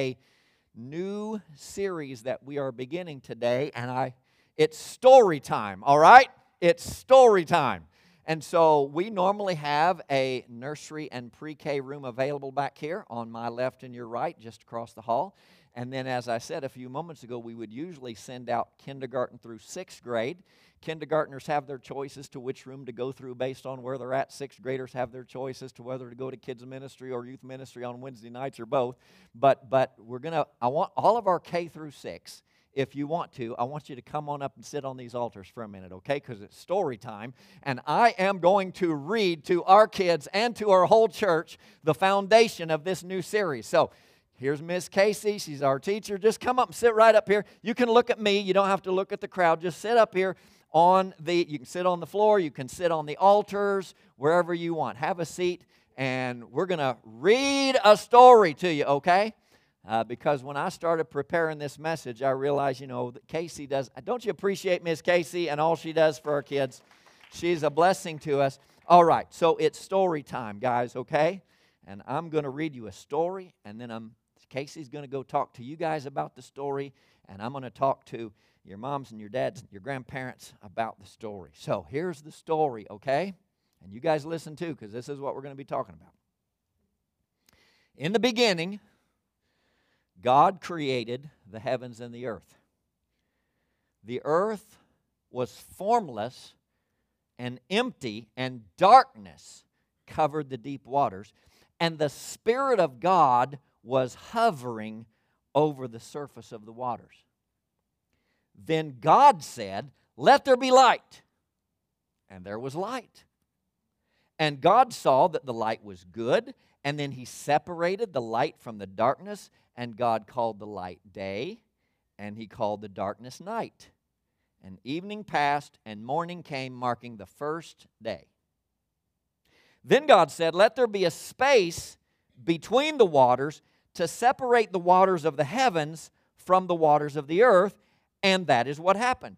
a new series that we are beginning today, and I it's story time, all right? It's story time. And so we normally have a nursery and pre K room available back here on my left and your right, just across the hall. And then, as I said a few moments ago, we would usually send out kindergarten through sixth grade. Kindergartners have their choices to which room to go through based on where they're at. Sixth graders have their choices to whether to go to kids ministry or youth ministry on Wednesday nights or both. But but we're gonna I want all of our K through six if you want to, I want you to come on up and sit on these altars for a minute, okay? Because it's story time. And I am going to read to our kids and to our whole church the foundation of this new series. So here's Miss Casey. She's our teacher. Just come up and sit right up here. You can look at me. You don't have to look at the crowd. Just sit up here on the, you can sit on the floor. You can sit on the altars, wherever you want. Have a seat. And we're going to read a story to you, okay? Uh, because when I started preparing this message, I realized, you know, that Casey does. Don't you appreciate Miss Casey and all she does for our kids? She's a blessing to us. All right, so it's story time, guys, okay? And I'm going to read you a story, and then I'm, Casey's going to go talk to you guys about the story, and I'm going to talk to your moms and your dads, and your grandparents about the story. So here's the story, okay? And you guys listen too, because this is what we're going to be talking about. In the beginning, God created the heavens and the earth. The earth was formless and empty, and darkness covered the deep waters, and the Spirit of God was hovering over the surface of the waters. Then God said, Let there be light. And there was light. And God saw that the light was good, and then He separated the light from the darkness, and God called the light day, and he called the darkness night. And evening passed, and morning came, marking the first day. Then God said, Let there be a space between the waters to separate the waters of the heavens from the waters of the earth. And that is what happened.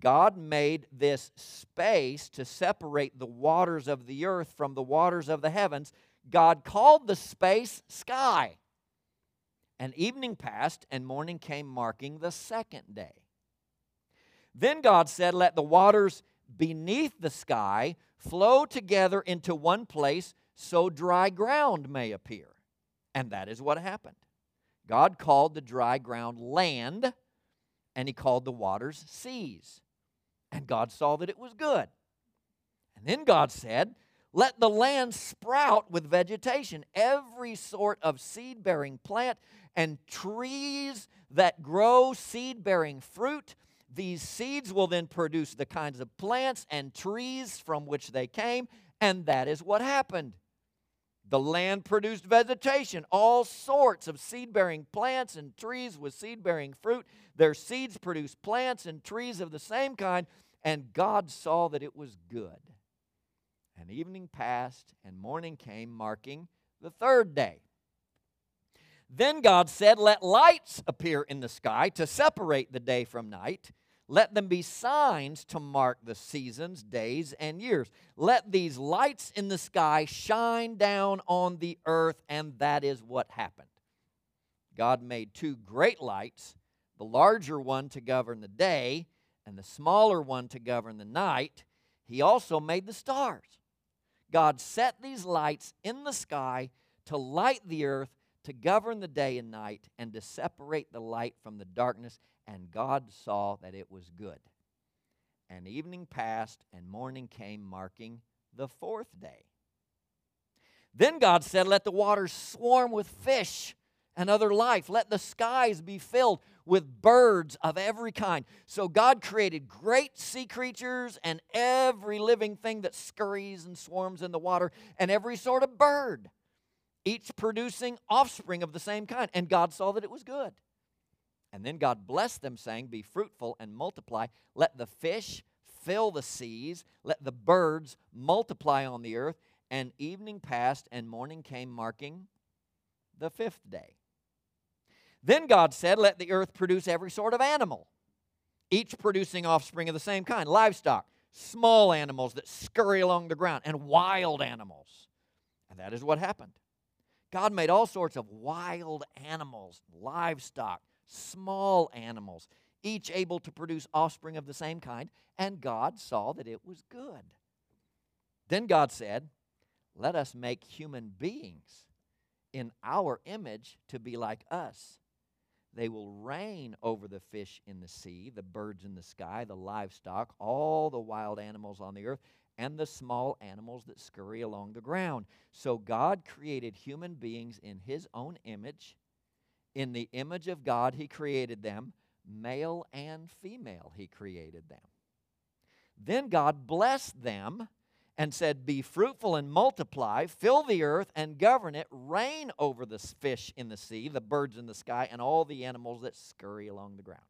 God made this space to separate the waters of the earth from the waters of the heavens. God called the space sky. And evening passed, and morning came, marking the second day. Then God said, Let the waters beneath the sky flow together into one place so dry ground may appear. And that is what happened. God called the dry ground land, and he called the waters seas. And God saw that it was good. And then God said, Let the land sprout with vegetation, every sort of seed bearing plant and trees that grow seed bearing fruit. These seeds will then produce the kinds of plants and trees from which they came, and that is what happened. The land produced vegetation, all sorts of seed bearing plants and trees with seed bearing fruit. Their seeds produced plants and trees of the same kind, and God saw that it was good. And evening passed, and morning came, marking the third day. Then God said, Let lights appear in the sky to separate the day from night. Let them be signs to mark the seasons, days, and years. Let these lights in the sky shine down on the earth, and that is what happened. God made two great lights, the larger one to govern the day, and the smaller one to govern the night. He also made the stars. God set these lights in the sky to light the earth to govern the day and night, and to separate the light from the darkness. And God saw that it was good. And evening passed, and morning came, marking the fourth day. Then God said, Let the waters swarm with fish and other life. Let the skies be filled with birds of every kind. So God created great sea creatures and every living thing that scurries and swarms in the water, and every sort of bird each producing offspring of the same kind. And God saw that it was good. And then God blessed them, saying, Be fruitful and multiply. Let the fish fill the seas, let the birds multiply on the earth. And evening passed, and morning came, marking the fifth day. Then God said, Let the earth produce every sort of animal, each producing offspring of the same kind livestock, small animals that scurry along the ground, and wild animals. And that is what happened. God made all sorts of wild animals, livestock, small animals, each able to produce offspring of the same kind, and God saw that it was good. Then God said, Let us make human beings in our image to be like us. They will reign over the fish in the sea, the birds in the sky, the livestock, all the wild animals on the earth, and the small animals that scurry along the ground. So God created human beings in his own image. In the image of God, he created them. Male and female, he created them. Then God blessed them and said, Be fruitful and multiply, fill the earth and govern it, reign over the fish in the sea, the birds in the sky, and all the animals that scurry along the ground.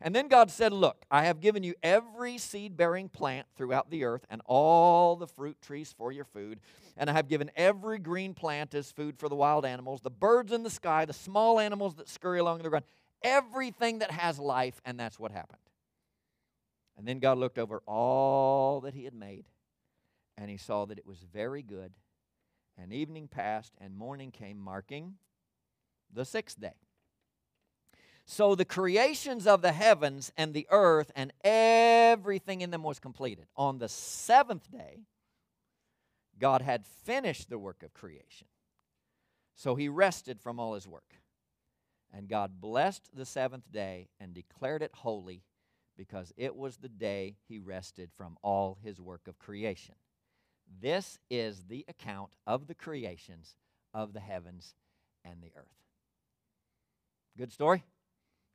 And then God said, Look, I have given you every seed bearing plant throughout the earth and all the fruit trees for your food. And I have given every green plant as food for the wild animals, the birds in the sky, the small animals that scurry along the ground, everything that has life. And that's what happened. And then God looked over all that He had made and he saw that it was very good. And evening passed, and morning came, marking the sixth day. So the creations of the heavens and the earth and everything in them was completed. On the seventh day, God had finished the work of creation. So he rested from all his work. And God blessed the seventh day and declared it holy because it was the day he rested from all his work of creation. This is the account of the creations of the heavens and the earth. Good story?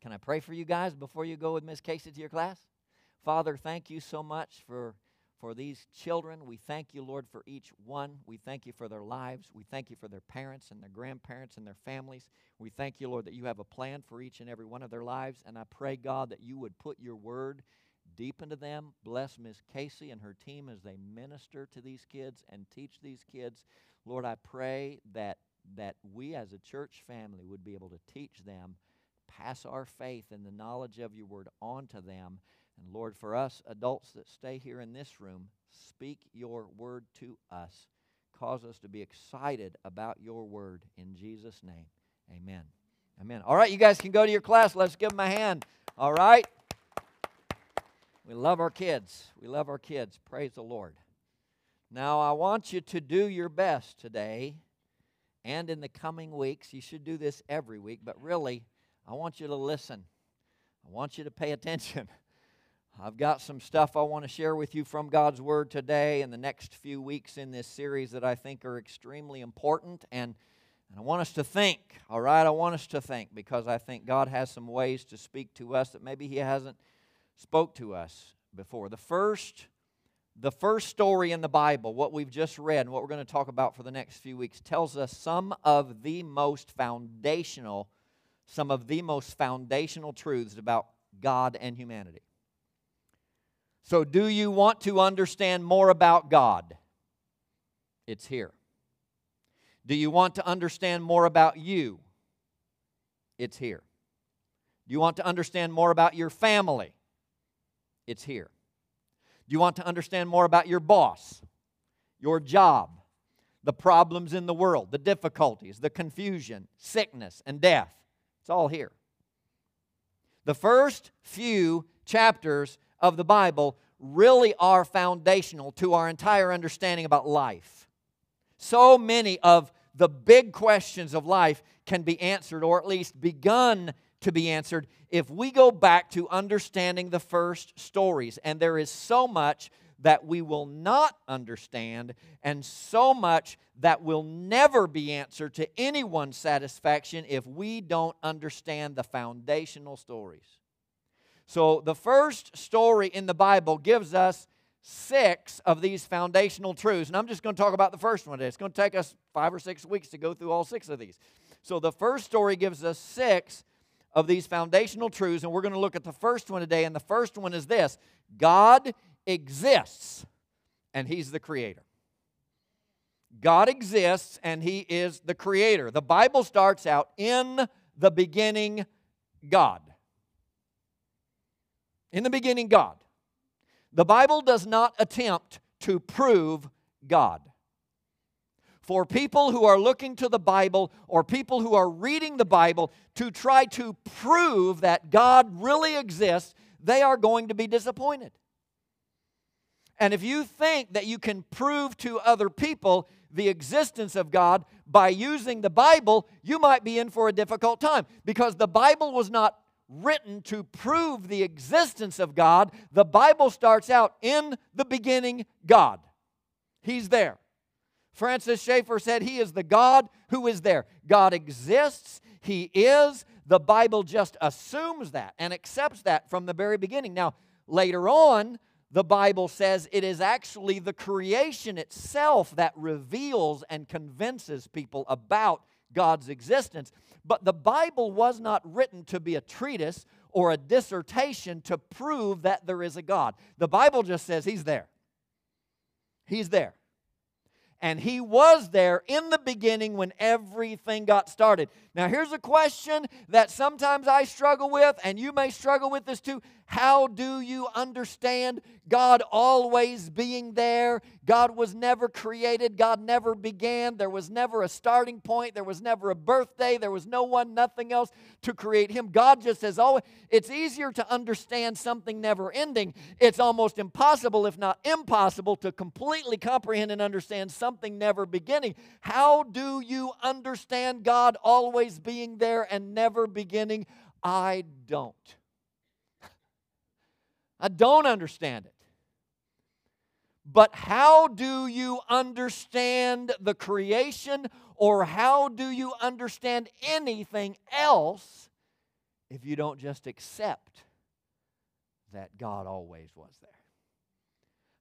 Can I pray for you guys before you go with Miss Casey to your class? Father, thank you so much for, for these children. We thank you, Lord, for each one. We thank you for their lives. We thank you for their parents and their grandparents and their families. We thank you, Lord, that you have a plan for each and every one of their lives. And I pray, God, that you would put your word deep into them. Bless Miss Casey and her team as they minister to these kids and teach these kids. Lord, I pray that that we as a church family would be able to teach them, pass our faith and the knowledge of your word on to them. And Lord, for us adults that stay here in this room, speak your word to us. Cause us to be excited about your word in Jesus' name. Amen. Amen. All right, you guys can go to your class. Let's give them a hand. All right. We love our kids. We love our kids. Praise the Lord. Now, I want you to do your best today and in the coming weeks. You should do this every week, but really, I want you to listen. I want you to pay attention. I've got some stuff I want to share with you from God's Word today and the next few weeks in this series that I think are extremely important. And, and I want us to think, all right? I want us to think because I think God has some ways to speak to us that maybe He hasn't spoke to us before. The first the first story in the Bible, what we've just read and what we're going to talk about for the next few weeks tells us some of the most foundational some of the most foundational truths about God and humanity. So, do you want to understand more about God? It's here. Do you want to understand more about you? It's here. Do you want to understand more about your family? It's here. Do you want to understand more about your boss, your job, the problems in the world, the difficulties, the confusion, sickness, and death? It's all here. The first few chapters of the Bible really are foundational to our entire understanding about life. So many of the big questions of life can be answered, or at least begun to be answered if we go back to understanding the first stories. And there is so much that we will not understand, and so much that will never be answered to anyone's satisfaction if we don't understand the foundational stories. So, the first story in the Bible gives us six of these foundational truths. And I'm just going to talk about the first one today. It's going to take us five or six weeks to go through all six of these. So, the first story gives us six of these foundational truths, and we're going to look at the first one today. And the first one is this God exists, and He's the creator. God exists, and He is the creator. The Bible starts out in the beginning, God. In the beginning, God. The Bible does not attempt to prove God. for people who are looking to the Bible or people who are reading the Bible to try to prove that God really exists, they are going to be disappointed. And if you think that you can prove to other people the existence of God by using the Bible, you might be in for a difficult time because the Bible was not written to prove the existence of God. The Bible starts out in the beginning, God. He's there. Francis Schaeffer said, He is the God who is there. God exists, He is. The Bible just assumes that and accepts that from the very beginning. Now, later on, the Bible says it is actually the creation itself that reveals and convinces people about God's existence. But the Bible was not written to be a treatise or a dissertation to prove that there is a God. The Bible just says He's there. He's there. And He was there in the beginning when everything got started. Now, here's a question that sometimes I struggle with, and you may struggle with this too. How do you understand God always being there? God was never created, God never began, there was never a starting point, there was never a birthday, there was no one, nothing else to create Him. God just says, oh, it's easier to understand something never ending. It's almost impossible, if not impossible, to completely comprehend and understand something never beginning. How do you understand God always being there and never beginning? I don't. I don't understand it. But how do you understand the creation or how do you understand anything else if you don't just accept that God always was there?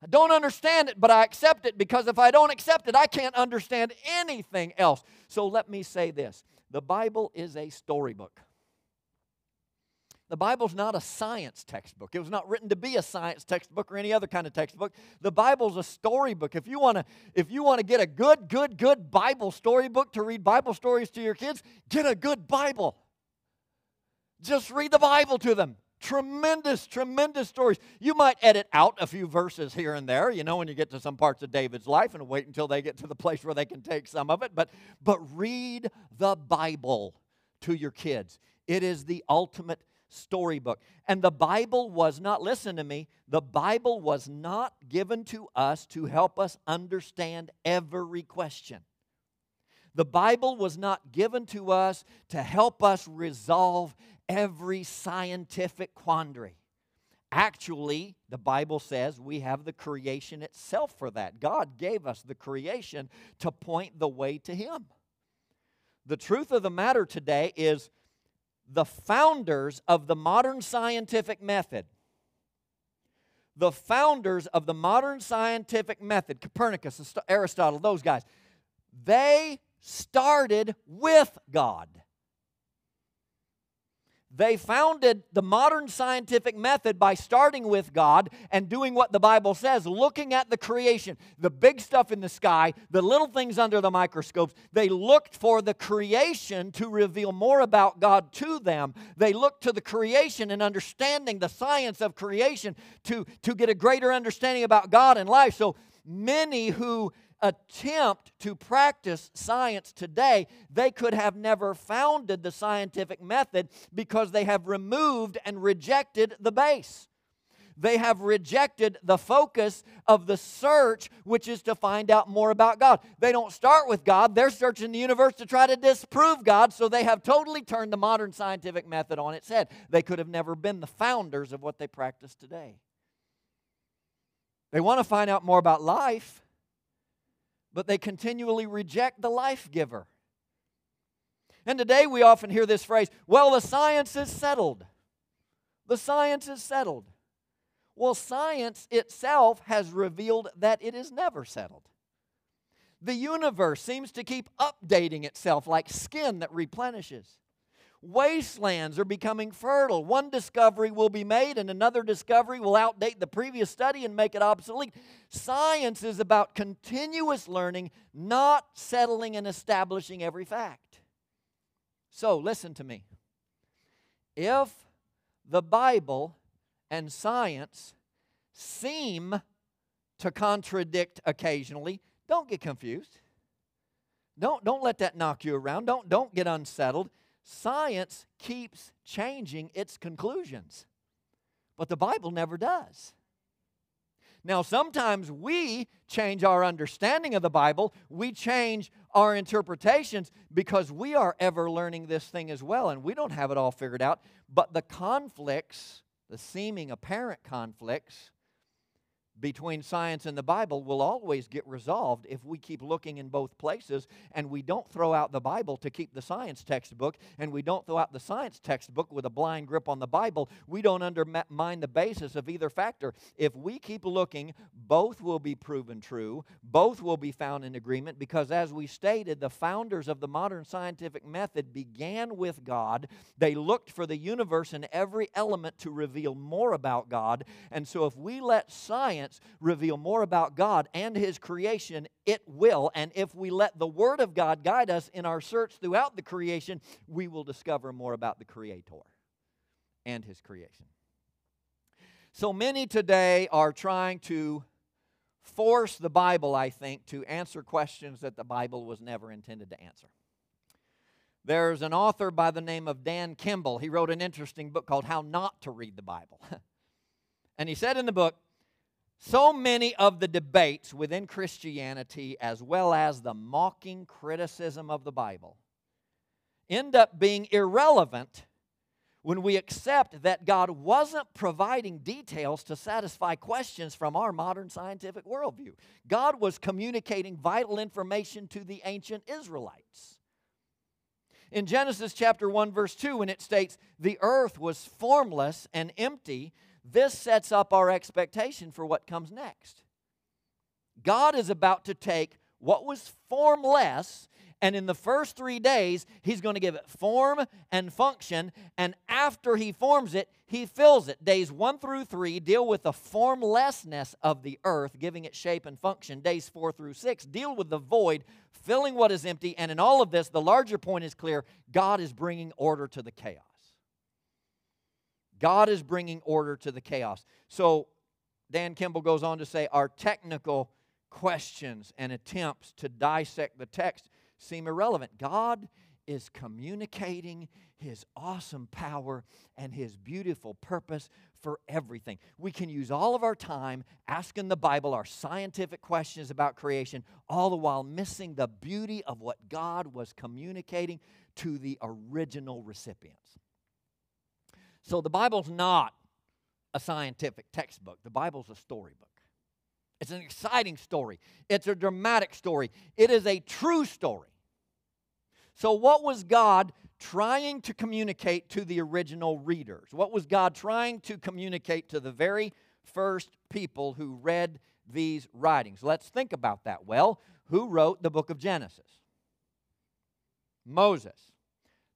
I don't understand it, but I accept it because if I don't accept it, I can't understand anything else. So let me say this the Bible is a storybook. The Bible's not a science textbook. It was not written to be a science textbook or any other kind of textbook. The Bible's a storybook. If you want to if you want to get a good good good Bible storybook to read Bible stories to your kids, get a good Bible. Just read the Bible to them. Tremendous, tremendous stories. You might edit out a few verses here and there, you know, when you get to some parts of David's life and wait until they get to the place where they can take some of it, but but read the Bible to your kids. It is the ultimate storybook. And the Bible was not, listen to me, the Bible was not given to us to help us understand every question. The Bible was not given to us to help us resolve every scientific quandary. Actually, the Bible says we have the creation itself for that. God gave us the creation to point the way to Him. The truth of the matter today is the founders of the modern scientific method, the founders of the modern scientific method, Copernicus, Aristotle, those guys, they started with God. They founded the modern scientific method by starting with God and doing what the Bible says, looking at the creation, the big stuff in the sky, the little things under the microscopes. They looked for the creation to reveal more about God to them. They looked to the creation and understanding the science of creation to, to get a greater understanding about God and life. So many who attempt to practice science today, they could have never founded the scientific method because they have removed and rejected the base. They have rejected the focus of the search, which is to find out more about God. They don't start with God, they're searching the universe to try to disprove God, so they have totally turned the modern scientific method on its head. They could have never been the founders of what they practice today. They want to find out more about life, but they continually reject the life giver. And today we often hear this phrase well, the science is settled. The science is settled. Well, science itself has revealed that it is never settled. The universe seems to keep updating itself like skin that replenishes. Wastelands are becoming fertile. One discovery will be made, and another discovery will outdate the previous study and make it obsolete. Science is about continuous learning, not settling and establishing every fact. So, listen to me. If the Bible and science seem to contradict occasionally, don't get confused. Don't, don't let that knock you around. Don't, don't get unsettled. Science keeps changing its conclusions, but the Bible never does. Now, sometimes we change our understanding of the Bible, we change our interpretations because we are ever learning this thing as well, and we don't have it all figured out. But the conflicts, the seeming apparent conflicts, between science and the Bible will always get resolved if we keep looking in both places and we don't throw out the Bible to keep the science textbook and we don't throw out the science textbook with a blind grip on the Bible. We don't undermine the basis of either factor. If we keep looking, both will be proven true, both will be found in agreement because, as we stated, the founders of the modern scientific method began with God. They looked for the universe and every element to reveal more about God. And so, if we let science science reveal more about God and His creation, it will. And if we let the Word of God guide us in our search throughout the creation, we will discover more about the Creator and His creation. So many today are trying to force the Bible, I think, to answer questions that the Bible was never intended to answer. There's an author by the name of Dan Kimball. He wrote an interesting book called How Not to Read the Bible. and he said in the book, so many of the debates within Christianity, as well as the mocking criticism of the Bible, end up being irrelevant when we accept that God wasn't providing details to satisfy questions from our modern scientific worldview. God was communicating vital information to the ancient Israelites. In Genesis chapter 1, verse 2, when it states, The earth was formless and empty, this sets up our expectation for what comes next. God is about to take what was formless, and in the first three days, He's going to give it form and function, and after He forms it, He fills it. Days one through three deal with the formlessness of the earth, giving it shape and function. Days four through six deal with the void, filling what is empty, and in all of this, the larger point is clear God is bringing order to the chaos. God is bringing order to the chaos. So Dan Kimball goes on to say our technical questions and attempts to dissect the text seem irrelevant. God is communicating his awesome power and his beautiful purpose for everything. We can use all of our time asking the Bible our scientific questions about creation, all the while missing the beauty of what God was communicating to the original recipients. So the Bible's not a scientific textbook, the Bible's a storybook. It's an exciting story, it's a dramatic story, it is a true story. So, what was God trying to communicate to the original readers? What was God trying to communicate to the very first people who read these writings? Let's think about that. Well, who wrote the book of Genesis? Moses.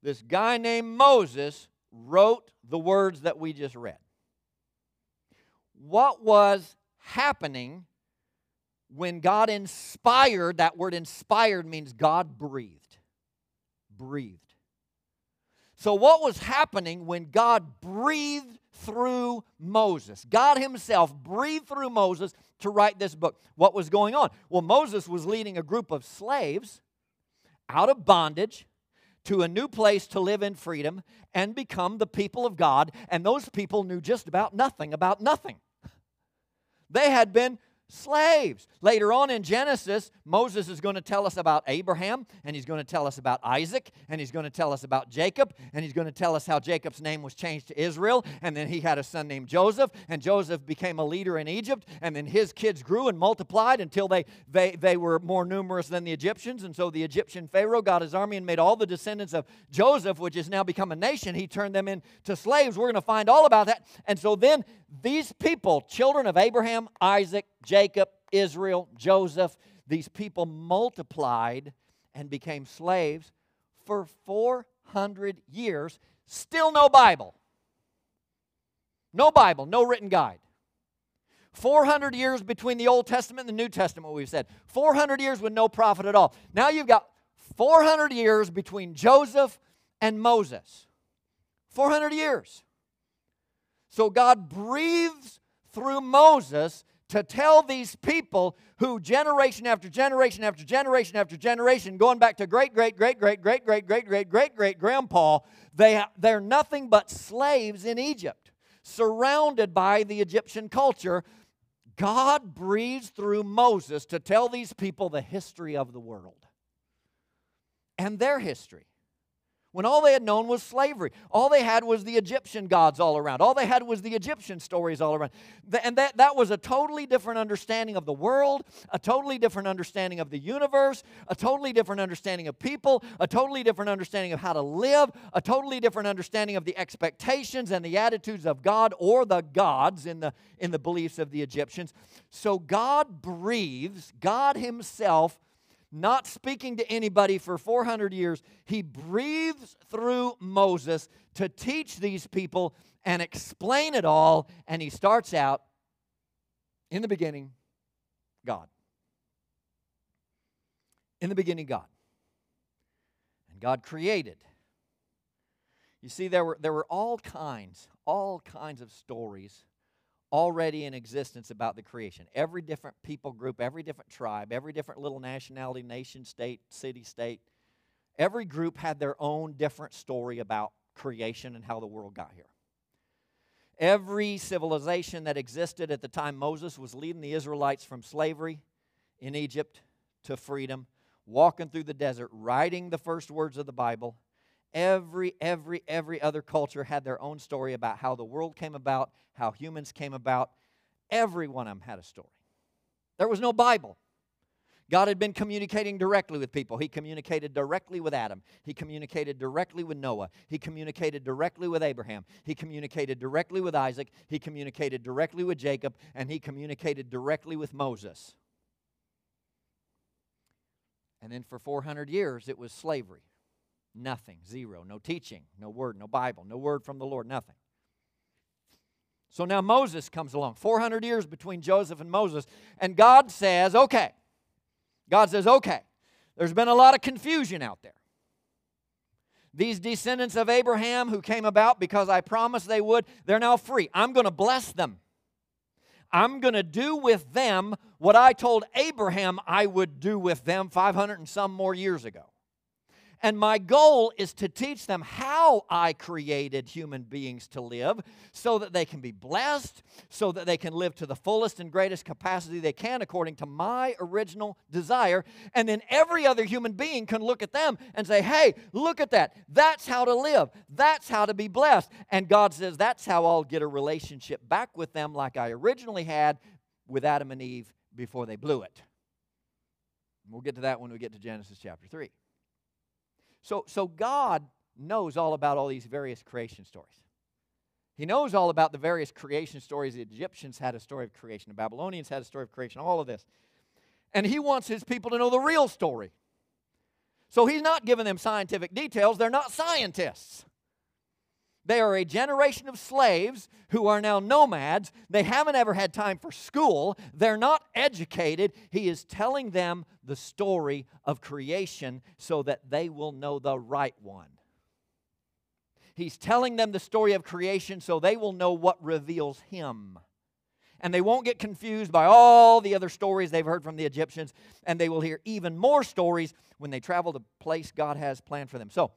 This guy named Moses wrote the words that we just read. What was happening when God inspired? That word inspired means God breathed. Breathed. So, what was happening when God breathed through Moses? God Himself breathed through Moses to write this book. What was going on? Well, Moses was leading a group of slaves out of bondage to a new place to live in freedom and become the people of God. And those people knew just about nothing about nothing. They had been slaves. Later on in Genesis, Moses is going to tell us about Abraham, and he's going to tell us about Isaac, and he's going to tell us about Jacob, and he's going to tell us how Jacob's name was changed to Israel, and then he had a son named Joseph, and Joseph became a leader in Egypt, and then his kids grew and multiplied until they, they, they were more numerous than the Egyptians, and so the Egyptian Pharaoh got his army and made all the descendants of Joseph, which has now become a nation, he turned them into slaves. We're going to find all about that. And so then these people, children of Abraham, Isaac, Jacob, Israel, Joseph, these people multiplied and became slaves for 400 years. Still no Bible. No Bible, no written guide. 400 years between the Old Testament and the New Testament, we've said. 400 years with no prophet at all. Now you've got 400 years between Joseph and Moses. 400 years. So God breathes through Moses to tell these people who generation after generation after generation after generation, going back to great, great, great, great, great, great, great, great, great, great grandpa, they, they're nothing but slaves in Egypt, surrounded by the Egyptian culture. God breathes through Moses to tell these people the history of the world and their history when all they had known was slavery. All they had was the Egyptian gods all around. All they had was the Egyptian stories all around. And that, that was a totally different understanding of the world, a totally different understanding of the universe, a totally different understanding of people, a totally different understanding of how to live, a totally different understanding of the expectations and the attitudes of God or the gods in the, in the beliefs of the Egyptians. So God breathes, God Himself not speaking to anybody for 400 years, he breathes through Moses to teach these people and explain it all. And he starts out in the beginning, God. In the beginning, God. And God created. You see, there were, there were all kinds, all kinds of stories already in existence about the creation. Every different people group, every different tribe, every different little nationality, nation, state, city, state, every group had their own different story about creation and how the world got here. Every civilization that existed at the time Moses was leading the Israelites from slavery in Egypt to freedom, walking through the desert, writing the first words of the Bible Every, every, every other culture had their own story about how the world came about, how humans came about. Every one of them had a story. There was no Bible. God had been communicating directly with people. He communicated directly with Adam. He communicated directly with Noah. He communicated directly with Abraham. He communicated directly with Isaac. He communicated directly with Jacob. And he communicated directly with Moses. And then for 400 years, it was slavery. Nothing. Zero. No teaching. No word. No Bible. No word from the Lord. Nothing. So now Moses comes along. 400 years between Joseph and Moses. And God says, okay. God says, okay. There's been a lot of confusion out there. These descendants of Abraham who came about because I promised they would, they're now free. I'm going to bless them. I'm going to do with them what I told Abraham I would do with them 500 and some more years ago. And my goal is to teach them how I created human beings to live so that they can be blessed, so that they can live to the fullest and greatest capacity they can according to my original desire. And then every other human being can look at them and say, hey, look at that. That's how to live. That's how to be blessed. And God says, that's how I'll get a relationship back with them like I originally had with Adam and Eve before they blew it. We'll get to that when we get to Genesis chapter 3. So, so God knows all about all these various creation stories. He knows all about the various creation stories. The Egyptians had a story of creation, the Babylonians had a story of creation, all of this. And he wants his people to know the real story. So he's not giving them scientific details, they're not scientists. They are a generation of slaves who are now nomads. They haven't ever had time for school. They're not educated. He is telling them the story of creation so that they will know the right one. He's telling them the story of creation so they will know what reveals Him. And they won't get confused by all the other stories they've heard from the Egyptians, and they will hear even more stories when they travel to the place God has planned for them. So,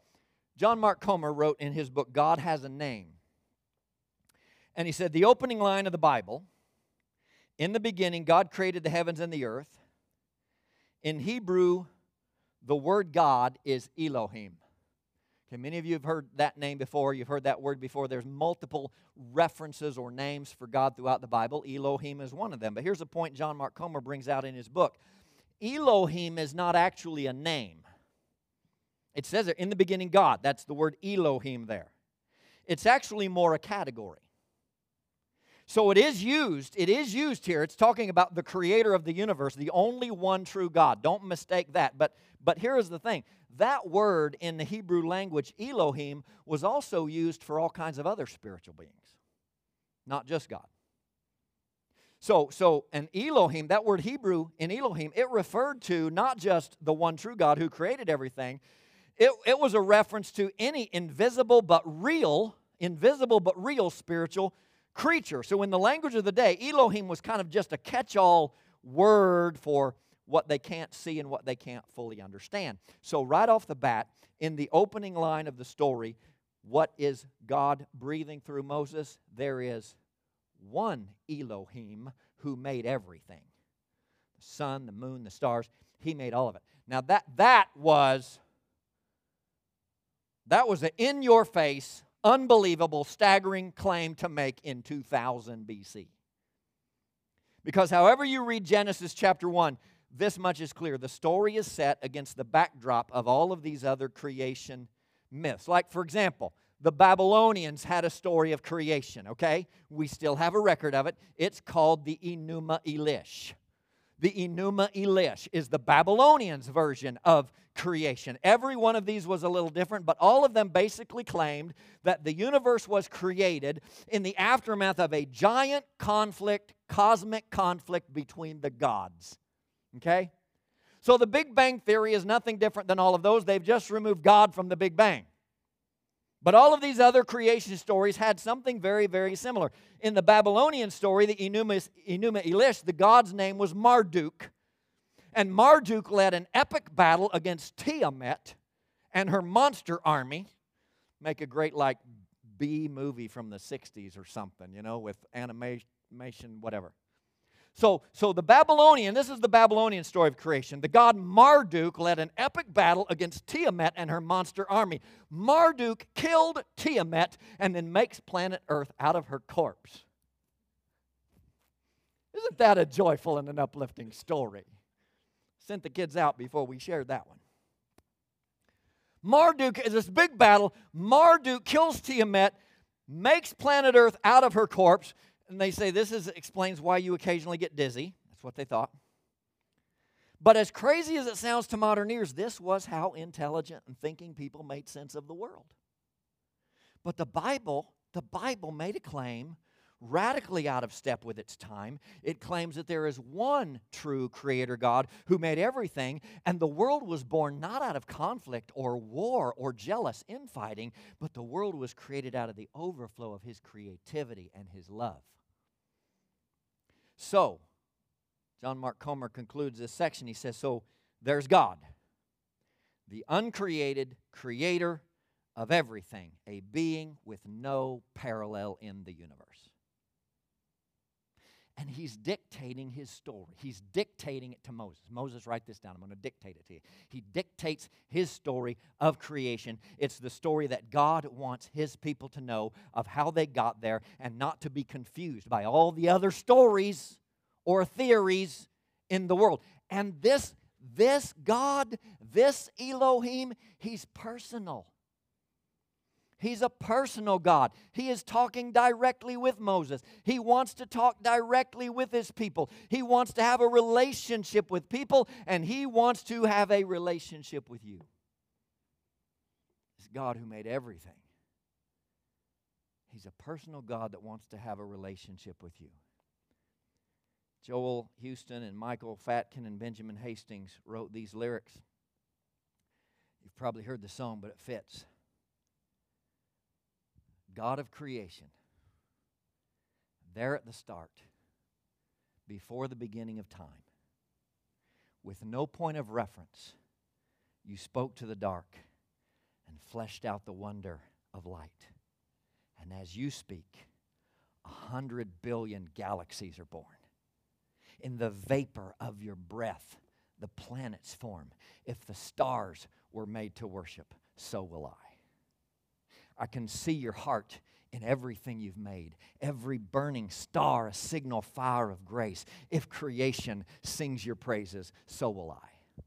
John Mark Comer wrote in his book, God Has a Name. And he said, The opening line of the Bible, in the beginning, God created the heavens and the earth. In Hebrew, the word God is Elohim. Okay, many of you have heard that name before. You've heard that word before. There's multiple references or names for God throughout the Bible. Elohim is one of them. But here's a point John Mark Comer brings out in his book Elohim is not actually a name. It says there, in the beginning, God. That's the word Elohim there. It's actually more a category. So it is used, it is used here. It's talking about the creator of the universe, the only one true God. Don't mistake that. But but here is the thing. That word in the Hebrew language, Elohim, was also used for all kinds of other spiritual beings, not just God. So, so an Elohim, that word Hebrew in Elohim, it referred to not just the one true God who created everything, it, it was a reference to any invisible but real, invisible but real spiritual creature. So, in the language of the day, Elohim was kind of just a catch all word for what they can't see and what they can't fully understand. So, right off the bat, in the opening line of the story, what is God breathing through Moses? There is one Elohim who made everything the sun, the moon, the stars. He made all of it. Now, that, that was. That was an in your face, unbelievable, staggering claim to make in 2000 BC. Because however you read Genesis chapter 1, this much is clear. The story is set against the backdrop of all of these other creation myths. Like, for example, the Babylonians had a story of creation, okay? We still have a record of it. It's called the Enuma Elish. The Enuma Elish is the Babylonians' version of creation. Every one of these was a little different, but all of them basically claimed that the universe was created in the aftermath of a giant conflict, cosmic conflict between the gods. Okay? So the Big Bang Theory is nothing different than all of those. They've just removed God from the Big Bang. But all of these other creation stories had something very, very similar. In the Babylonian story, the Enuma, Enuma Elish, the god's name was Marduk. And Marduk led an epic battle against Tiamat and her monster army. Make a great, like, B movie from the 60s or something, you know, with animation, whatever. So, so the Babylonian, this is the Babylonian story of creation. The god Marduk led an epic battle against Tiamat and her monster army. Marduk killed Tiamat and then makes planet Earth out of her corpse. Isn't that a joyful and an uplifting story? Sent the kids out before we shared that one. Marduk is this big battle. Marduk kills Tiamat, makes planet Earth out of her corpse, and they say this is, explains why you occasionally get dizzy. That's what they thought. But as crazy as it sounds to modern ears, this was how intelligent and thinking people made sense of the world. But the Bible, the Bible made a claim radically out of step with its time. It claims that there is one true creator God who made everything, and the world was born not out of conflict or war or jealous infighting, but the world was created out of the overflow of his creativity and his love. So, John Mark Comer concludes this section. He says, So there's God, the uncreated creator of everything, a being with no parallel in the universe. And he's dictating his story. He's dictating it to Moses. Moses, write this down. I'm going to dictate it to you. He dictates his story of creation. It's the story that God wants his people to know of how they got there and not to be confused by all the other stories or theories in the world. And this, this God, this Elohim, he's personal. He's a personal God. He is talking directly with Moses. He wants to talk directly with his people. He wants to have a relationship with people, and he wants to have a relationship with you. It's God who made everything. He's a personal God that wants to have a relationship with you. Joel Houston and Michael Fatkin and Benjamin Hastings wrote these lyrics. You've probably heard the song, but it fits. God of creation, there at the start, before the beginning of time, with no point of reference, you spoke to the dark and fleshed out the wonder of light. And as you speak, a hundred billion galaxies are born. In the vapor of your breath, the planets form. If the stars were made to worship, so will I. I can see your heart in everything you've made. Every burning star, a signal fire of grace. If creation sings your praises, so will I.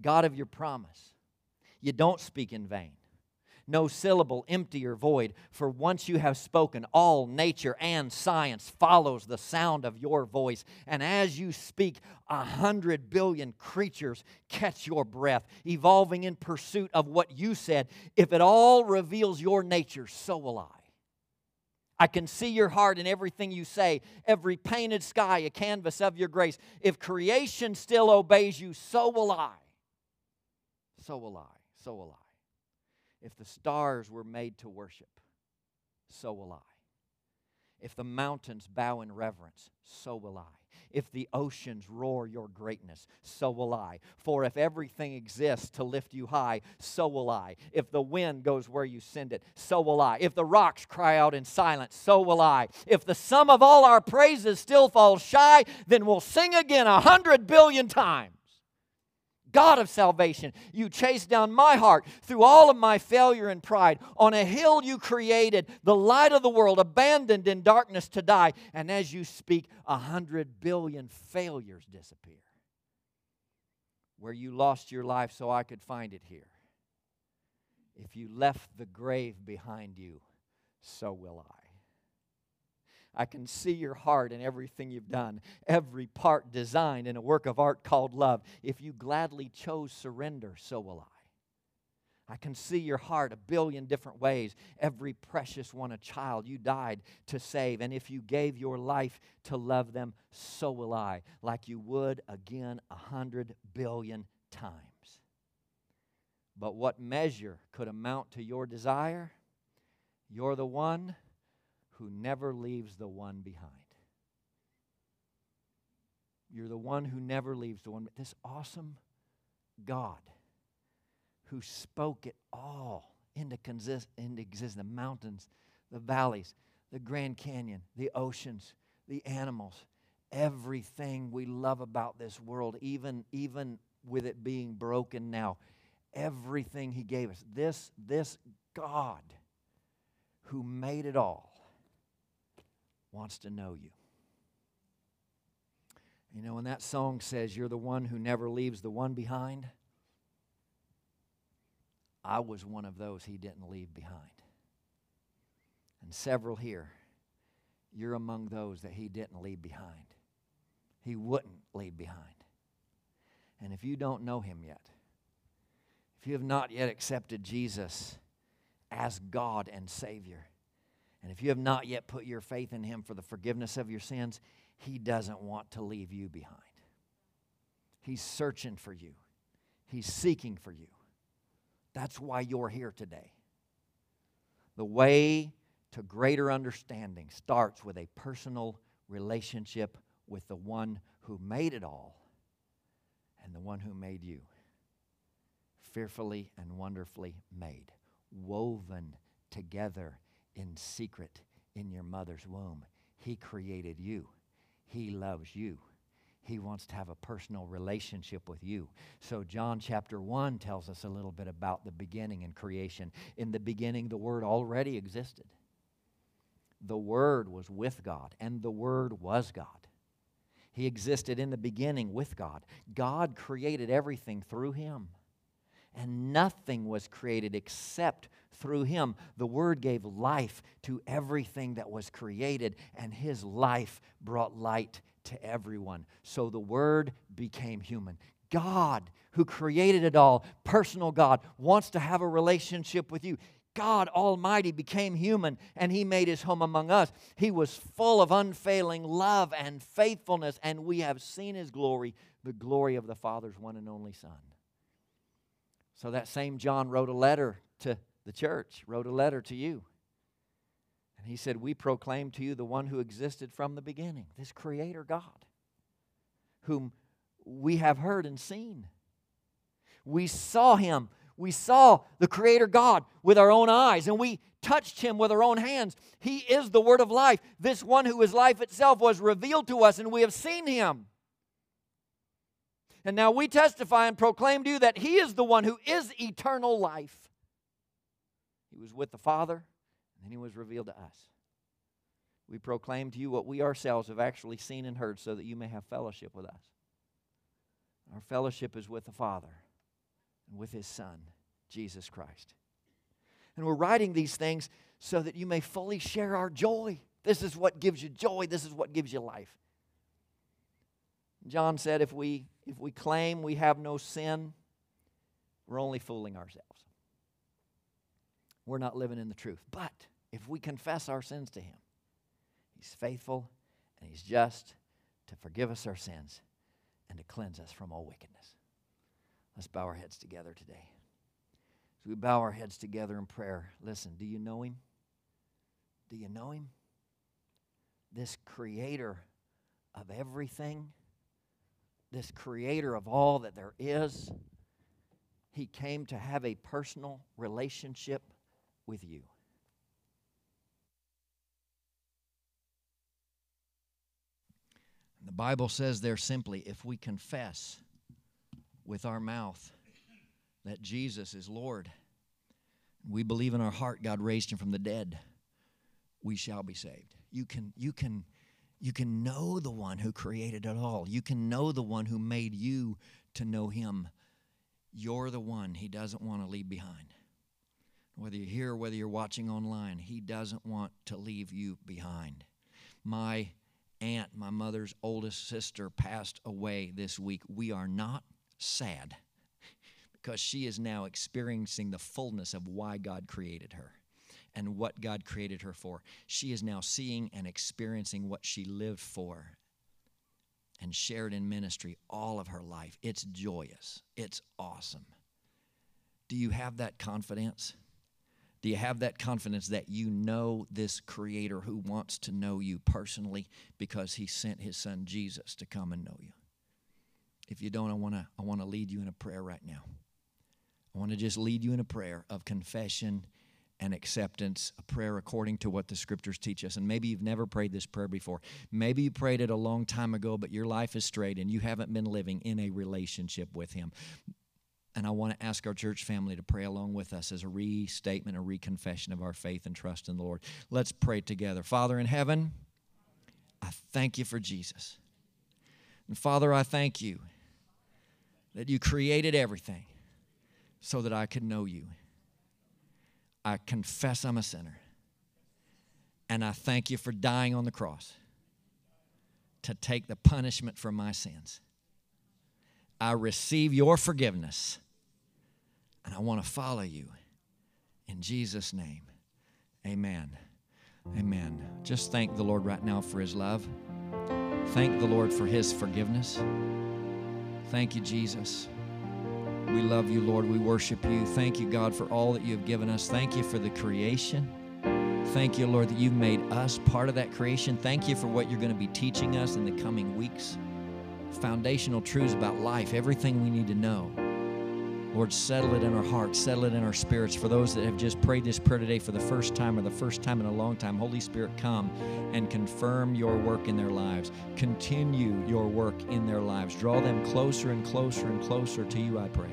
God of your promise, you don't speak in vain no syllable empty or void. For once you have spoken, all nature and science follows the sound of your voice. And as you speak, a hundred billion creatures catch your breath, evolving in pursuit of what you said. If it all reveals your nature, so will I. I can see your heart in everything you say, every painted sky, a canvas of your grace. If creation still obeys you, so will I. So will I. So will I. If the stars were made to worship, so will I. If the mountains bow in reverence, so will I. If the oceans roar your greatness, so will I. For if everything exists to lift you high, so will I. If the wind goes where you send it, so will I. If the rocks cry out in silence, so will I. If the sum of all our praises still falls shy, then we'll sing again a hundred billion times. God of salvation, you chased down my heart through all of my failure and pride. On a hill you created, the light of the world, abandoned in darkness to die. And as you speak, a hundred billion failures disappear. Where you lost your life so I could find it here. If you left the grave behind you, so will I. I can see your heart in everything you've done, every part designed in a work of art called love. If you gladly chose surrender, so will I. I can see your heart a billion different ways, every precious one a child you died to save. And if you gave your life to love them, so will I, like you would again a hundred billion times. But what measure could amount to your desire? You're the one who never leaves the one behind. You're the one who never leaves the one. This awesome God who spoke it all into, consist, into existence the mountains, the valleys, the Grand Canyon, the oceans, the animals, everything we love about this world, even, even with it being broken now, everything He gave us. This, this God who made it all wants to know you. You know, when that song says, You're the one who never leaves the one behind, I was one of those he didn't leave behind. And several here, you're among those that he didn't leave behind. He wouldn't leave behind. And if you don't know him yet, if you have not yet accepted Jesus as God and Savior, and if you have not yet put your faith in Him for the forgiveness of your sins, He doesn't want to leave you behind. He's searching for you, He's seeking for you. That's why you're here today. The way to greater understanding starts with a personal relationship with the one who made it all and the one who made you. Fearfully and wonderfully made, woven together in secret in your mother's womb. He created you, He loves you. He wants to have a personal relationship with you. So, John chapter 1 tells us a little bit about the beginning and creation. In the beginning, the Word already existed. The Word was with God, and the Word was God. He existed in the beginning with God. God created everything through Him, and nothing was created except through him, the Word gave life to everything that was created, and his life brought light to everyone. So the Word became human. God, who created it all, personal God, wants to have a relationship with you. God Almighty became human and He made His home among us. He was full of unfailing love and faithfulness, and we have seen His glory, the glory of the Father's one and only Son. So that same John wrote a letter to the church, wrote a letter to you. And he said, We proclaim to you the one who existed from the beginning, this Creator God, whom we have heard and seen. We saw him. We saw the Creator God with our own eyes, and we touched him with our own hands. He is the Word of life. This one who is life itself was revealed to us, and we have seen him. And now we testify and proclaim to you that he is the one who is eternal life. He was with the Father, and then he was revealed to us. We proclaim to you what we ourselves have actually seen and heard so that you may have fellowship with us. Our fellowship is with the Father and with his Son, Jesus Christ. And we're writing these things so that you may fully share our joy. This is what gives you joy, this is what gives you life. John said if we if we claim we have no sin, we're only fooling ourselves we're not living in the truth. But if we confess our sins to Him, He's faithful and He's just to forgive us our sins and to cleanse us from all wickedness. Let's bow our heads together today. As we bow our heads together in prayer, listen, do you know Him? Do you know Him? this creator of everything, this creator of all that there is, he came to have a personal relationship with you. The Bible says there simply if we confess with our mouth that Jesus is Lord, we believe in our heart God raised him from the dead, we shall be saved. You can you can you can know the one who created it all. You can know the one who made you to know him. You're the one he doesn't want to leave behind. Whether you're here whether you're watching online, he doesn't want to leave you behind. My aunt, my mother's oldest sister, passed away this week. We are not sad because she is now experiencing the fullness of why God created her and what God created her for. She is now seeing and experiencing what she lived for and shared in ministry all of her life. It's joyous, it's awesome. Do you have that confidence? Do you have that confidence that you know this Creator who wants to know you personally because He sent His Son Jesus to come and know you? If you don't, I want to I want to lead you in a prayer right now. I want to just lead you in a prayer of confession and acceptance, a prayer according to what the scriptures teach us. And maybe you've never prayed this prayer before. Maybe you prayed it a long time ago, but your life is straight and you haven't been living in a relationship with Him. And I want to ask our church family to pray along with us as a restatement, a reconfession of our faith and trust in the Lord. Let's pray together. Father in heaven, I thank you for Jesus. And Father, I thank you that you created everything so that I could know you. I confess I'm a sinner. And I thank you for dying on the cross to take the punishment for my sins. I receive your forgiveness and I want to follow you. In Jesus' name, amen. Amen. Just thank the Lord right now for his love. Thank the Lord for his forgiveness. Thank you, Jesus. We love you, Lord. We worship you. Thank you, God, for all that you have given us. Thank you for the creation. Thank you, Lord, that you've made us part of that creation. Thank you for what you're going to be teaching us in the coming weeks. Foundational truths about life, everything we need to know. Lord, settle it in our hearts, settle it in our spirits. For those that have just prayed this prayer today for the first time or the first time in a long time, Holy Spirit, come and confirm your work in their lives. Continue your work in their lives. Draw them closer and closer and closer to you, I pray.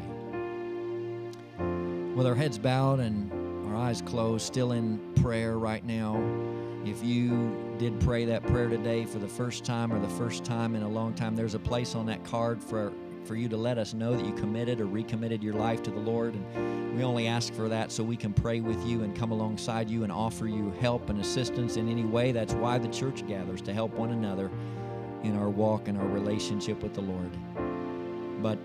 With our heads bowed and our eyes closed, still in prayer right now, if you did pray that prayer today for the first time or the first time in a long time, there's a place on that card for for you to let us know that you committed or recommitted your life to the Lord. And we only ask for that so we can pray with you and come alongside you and offer you help and assistance in any way. That's why the church gathers to help one another in our walk and our relationship with the Lord. But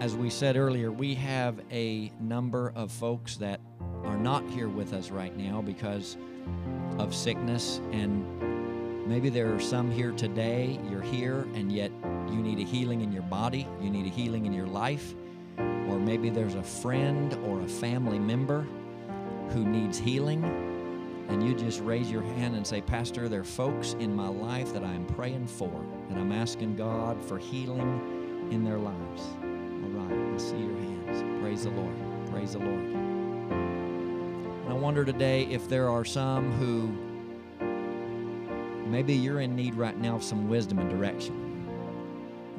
as we said earlier, we have a number of folks that are not here with us right now because of sickness and Maybe there are some here today, you're here, and yet you need a healing in your body, you need a healing in your life, or maybe there's a friend or a family member who needs healing, and you just raise your hand and say, Pastor, there are folks in my life that I'm praying for, and I'm asking God for healing in their lives. All right, I see your hands. Praise the Lord. Praise the Lord. And I wonder today if there are some who Maybe you're in need right now of some wisdom and direction.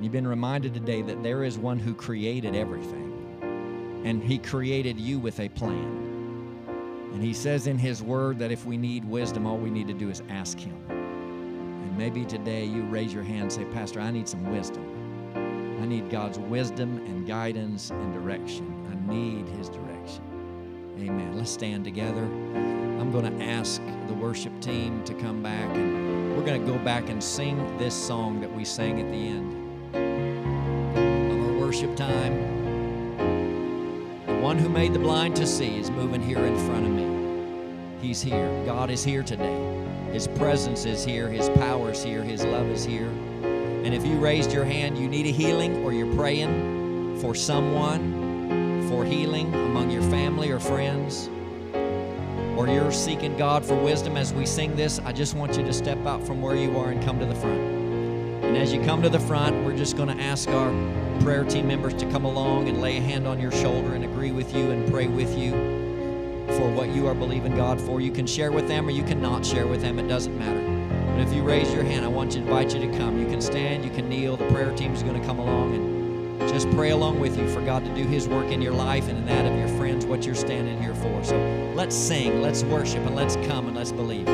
You've been reminded today that there is one who created everything, and He created you with a plan. And He says in His Word that if we need wisdom, all we need to do is ask Him. And maybe today you raise your hand and say, Pastor, I need some wisdom. I need God's wisdom and guidance and direction. I need His direction. Amen. Let's stand together. I'm going to ask the worship team to come back and we're going to go back and sing this song that we sang at the end worship time. The one who made the blind to see is moving here in front of me. He's here. God is here today. His presence is here. His power is here. His love is here. And if you raised your hand, you need a healing or you're praying for someone for healing among your family or friends, or you're seeking God for wisdom as we sing this, I just want you to step out from where you are and come to the front. And as you come to the front, we're just going to ask our prayer team members to come along and lay a hand on your shoulder and agree with you and pray with you for what you are believing God for. You can share with them or you can not share with them. It doesn't matter. But if you raise your hand, I want to invite you to come. You can stand, you can kneel. The prayer team is going to come along and just pray along with you for God to do His work in your life and in that of your friends, what you're standing here for. So let's sing, let's worship, and let's come and let's believe.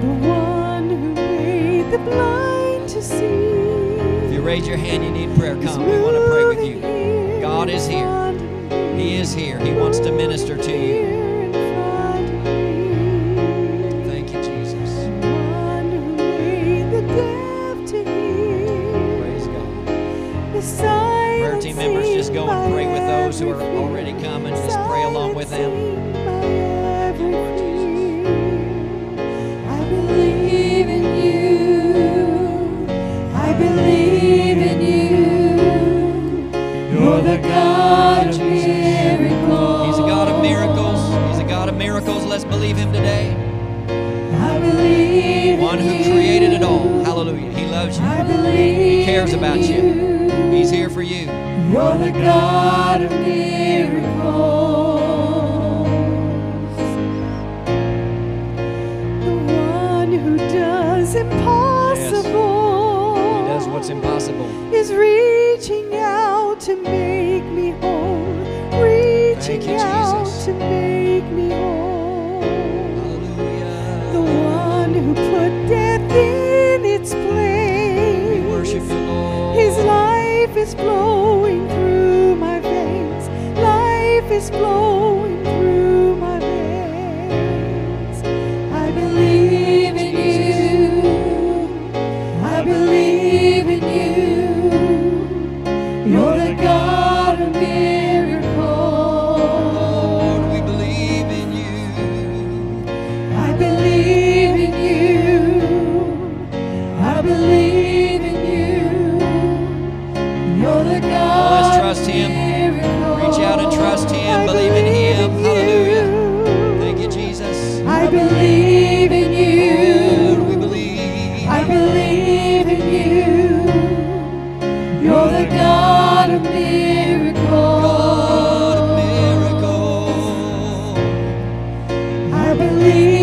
The raise your hand, you need prayer, come. We want to pray with you. God is here. He is here. He wants to minister to you. Thank you, Jesus. Praise God. Prayer team members, just go and pray with those who are already coming. Just pray along with them. I believe in you. I believe the God of miracles. He's a God of miracles. He's a God of miracles. Let's believe Him today. I believe One who created it all. Hallelujah. He loves I you. believe He cares about you. He's here for you. You're the God of miracles. The one who does impossible. He does what's impossible. Is reaching out to make me whole. Reaching you, out Jesus. to make me whole. Hallelujah. The one who put death in its place. We worship you, Lord. His life is flowing through my veins. Life is flowing believe